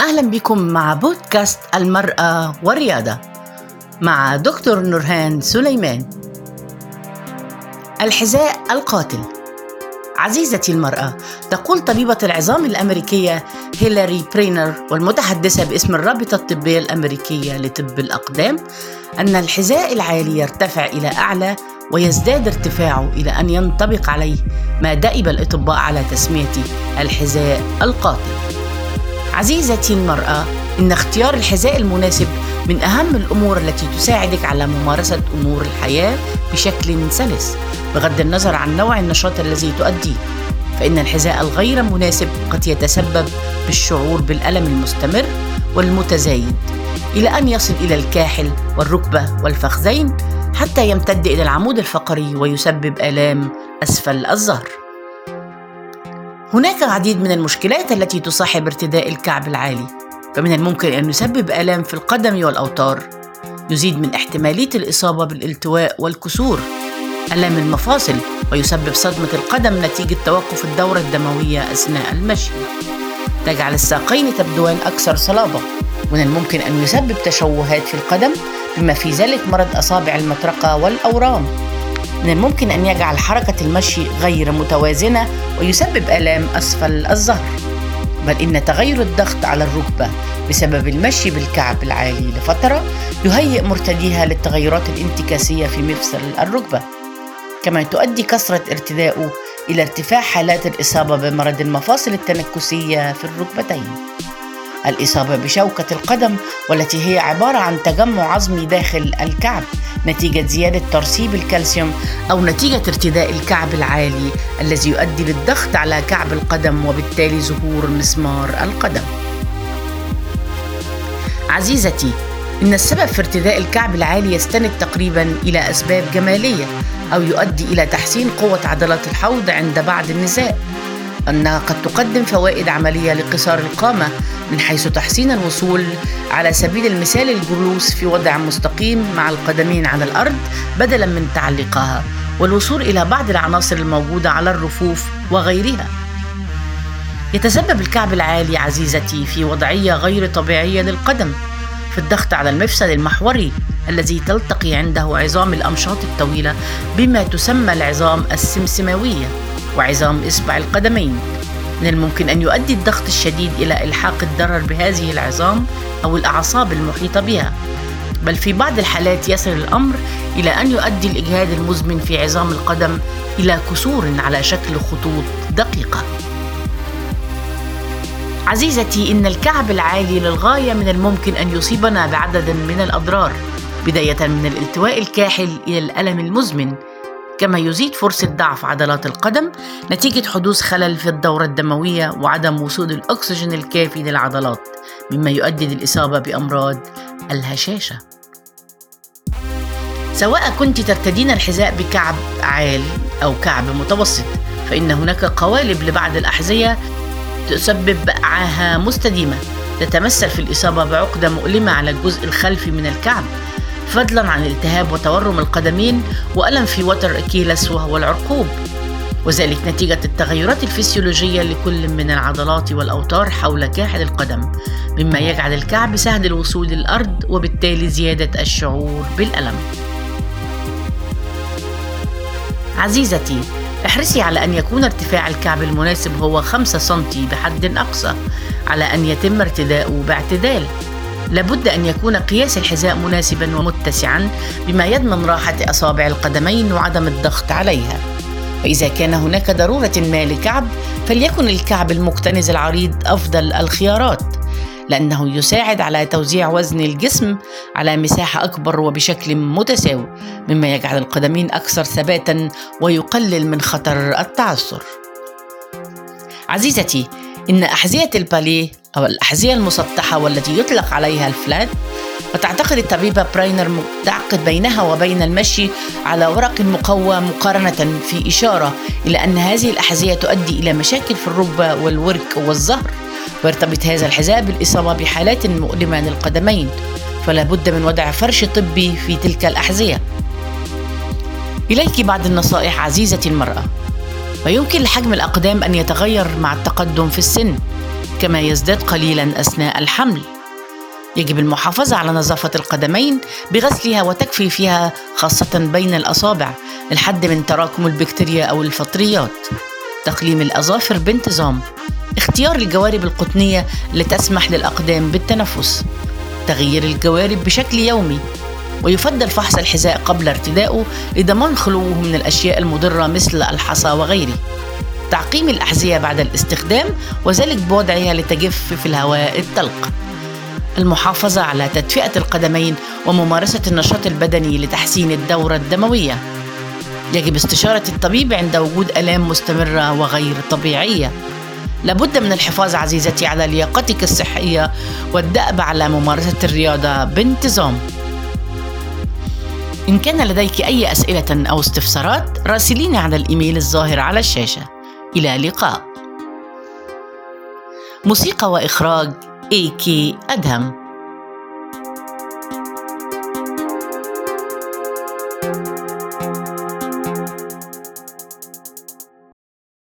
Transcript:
أهلا بكم مع بودكاست المرأة والرياضة مع دكتور نورهان سليمان. الحذاء القاتل. عزيزتي المرأة تقول طبيبة العظام الأمريكية هيلاري برينر والمتحدثة باسم الرابطة الطبية الأمريكية لطب الأقدام أن الحذاء العالي يرتفع إلى أعلى ويزداد ارتفاعه إلى أن ينطبق عليه ما دأب الأطباء على تسميته الحذاء القاتل. عزيزتي المرأة إن اختيار الحذاء المناسب من أهم الأمور التي تساعدك على ممارسة أمور الحياة بشكل سلس. بغض النظر عن نوع النشاط الذي تؤديه فإن الحذاء الغير مناسب قد يتسبب بالشعور بالألم المستمر والمتزايد. إلى أن يصل إلى الكاحل والركبة والفخذين حتى يمتد إلى العمود الفقري ويسبب آلام أسفل الظهر. هناك العديد من المشكلات التي تصاحب ارتداء الكعب العالي فمن الممكن أن يسبب آلام في القدم والأوتار. يزيد من احتمالية الإصابة بالالتواء والكسور. ألام المفاصل ويسبب صدمة القدم نتيجة توقف الدورة الدموية أثناء المشي. تجعل الساقين تبدوان أكثر صلابة. من الممكن أن يسبب تشوهات في القدم بما في ذلك مرض أصابع المطرقة والأورام. من الممكن أن يجعل حركة المشي غير متوازنة ويسبب آلام أسفل الظهر. بل إن تغير الضغط على الركبة بسبب المشي بالكعب العالي لفترة يهيئ مرتديها للتغيرات الانتكاسية في مفصل الركبة. كما تؤدي كثرة ارتداؤه إلى ارتفاع حالات الإصابة بمرض المفاصل التنكسية في الركبتين. الإصابة بشوكة القدم والتي هي عبارة عن تجمع عظمي داخل الكعب نتيجة زيادة ترسيب الكالسيوم أو نتيجة ارتداء الكعب العالي الذي يؤدي للضغط على كعب القدم وبالتالي ظهور مسمار القدم. عزيزتي إن السبب في ارتداء الكعب العالي يستند تقريبا إلى أسباب جمالية أو يؤدي إلى تحسين قوة عضلات الحوض عند بعض النساء أنها قد تقدم فوائد عملية لقصار القامة من حيث تحسين الوصول على سبيل المثال الجلوس في وضع مستقيم مع القدمين على الأرض بدلا من تعليقها والوصول إلى بعض العناصر الموجودة على الرفوف وغيرها. يتسبب الكعب العالي عزيزتي في وضعية غير طبيعية للقدم في الضغط على المفصل المحوري الذي تلتقي عنده عظام الأمشاط الطويلة بما تسمى العظام السمسماوية. وعظام إصبع القدمين. من الممكن أن يؤدي الضغط الشديد إلى إلحاق الضرر بهذه العظام أو الأعصاب المحيطة بها. بل في بعض الحالات يصل الأمر إلى أن يؤدي الإجهاد المزمن في عظام القدم إلى كسور على شكل خطوط دقيقة. عزيزتي إن الكعب العالي للغاية من الممكن أن يصيبنا بعدد من الأضرار بداية من الالتواء الكاحل إلى الألم المزمن. كما يزيد فرصة ضعف عضلات القدم نتيجة حدوث خلل في الدورة الدموية وعدم وصول الأكسجين الكافي للعضلات مما يؤدي للإصابة بأمراض الهشاشة. سواء كنت ترتدين الحذاء بكعب عال أو كعب متوسط فإن هناك قوالب لبعض الأحذية تسبب عاهة مستديمة تتمثل في الإصابة بعقدة مؤلمة على الجزء الخلفي من الكعب. فضلا عن التهاب وتورم القدمين وألم في وتر أكيلس وهو العرقوب. وذلك نتيجة التغيرات الفسيولوجية لكل من العضلات والأوتار حول كاحل القدم مما يجعل الكعب سهل الوصول للأرض وبالتالي زيادة الشعور بالألم. عزيزتي احرصي على أن يكون ارتفاع الكعب المناسب هو 5 سم بحد أقصى على أن يتم ارتداؤه باعتدال. لابد أن يكون قياس الحذاء مناسبا ومتسعا بما يضمن راحة أصابع القدمين وعدم الضغط عليها. فإذا كان هناك ضرورة ما لكعب فليكن الكعب المكتنز العريض أفضل الخيارات لأنه يساعد على توزيع وزن الجسم على مساحة أكبر وبشكل متساوي مما يجعل القدمين أكثر ثباتا ويقلل من خطر التعثر. عزيزتي إن أحذية الباليه أو الأحذية المسطحة والتي يطلق عليها الفلات وتعتقد الطبيبة براينر تعقد بينها وبين المشي على ورق مقوى مقارنة في إشارة إلى أن هذه الأحذية تؤدي إلى مشاكل في الركبة والورك والظهر ويرتبط هذا الحذاء بالإصابة بحالات مؤلمة للقدمين فلا بد من وضع فرش طبي في تلك الأحذية. إليك بعض النصائح عزيزتي المرأة. ويمكن لحجم الأقدام أن يتغير مع التقدم في السن. كما يزداد قليلا أثناء الحمل. يجب المحافظة على نظافة القدمين بغسلها وتجفيفها خاصة بين الأصابع للحد من تراكم البكتيريا أو الفطريات. تقليم الأظافر بانتظام. اختيار الجوارب القطنية لتسمح للأقدام بالتنفس. تغيير الجوارب بشكل يومي. ويفضل فحص الحذاء قبل ارتدائه لضمان خلوه من الأشياء المضرة مثل الحصى وغيره. تعقيم الأحذية بعد الاستخدام وذلك بوضعها لتجف في الهواء الطلق المحافظة على تدفئة القدمين وممارسة النشاط البدني لتحسين الدورة الدموية. يجب استشارة الطبيب عند وجود آلام مستمرة وغير طبيعية. لابد من الحفاظ عزيزتي على لياقتك الصحية والدأب على ممارسة الرياضة بانتظام. إن كان لديك أي أسئلة أو استفسارات راسليني على الإيميل الظاهر على الشاشة. إلى اللقاء موسيقى وإخراج اي كي أدهم.